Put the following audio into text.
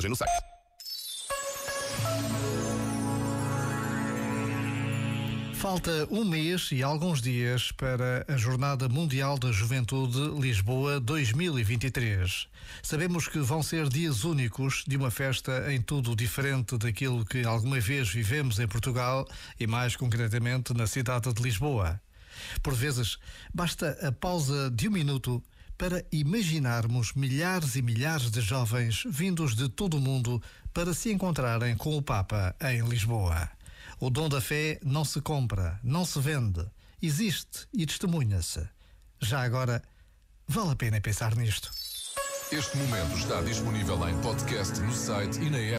loja e no site. Falta um mês e alguns dias para a Jornada Mundial da Juventude Lisboa 2023. Sabemos que vão ser dias únicos de uma festa em tudo diferente daquilo que alguma vez vivemos em Portugal e mais concretamente na cidade de Lisboa. Por vezes, basta a pausa de um minuto para imaginarmos milhares e milhares de jovens vindos de todo o mundo para se encontrarem com o Papa em Lisboa. O dom da fé não se compra, não se vende, existe e testemunha-se. Já agora, vale a pena pensar nisto. Este momento está disponível em podcast no site e na app.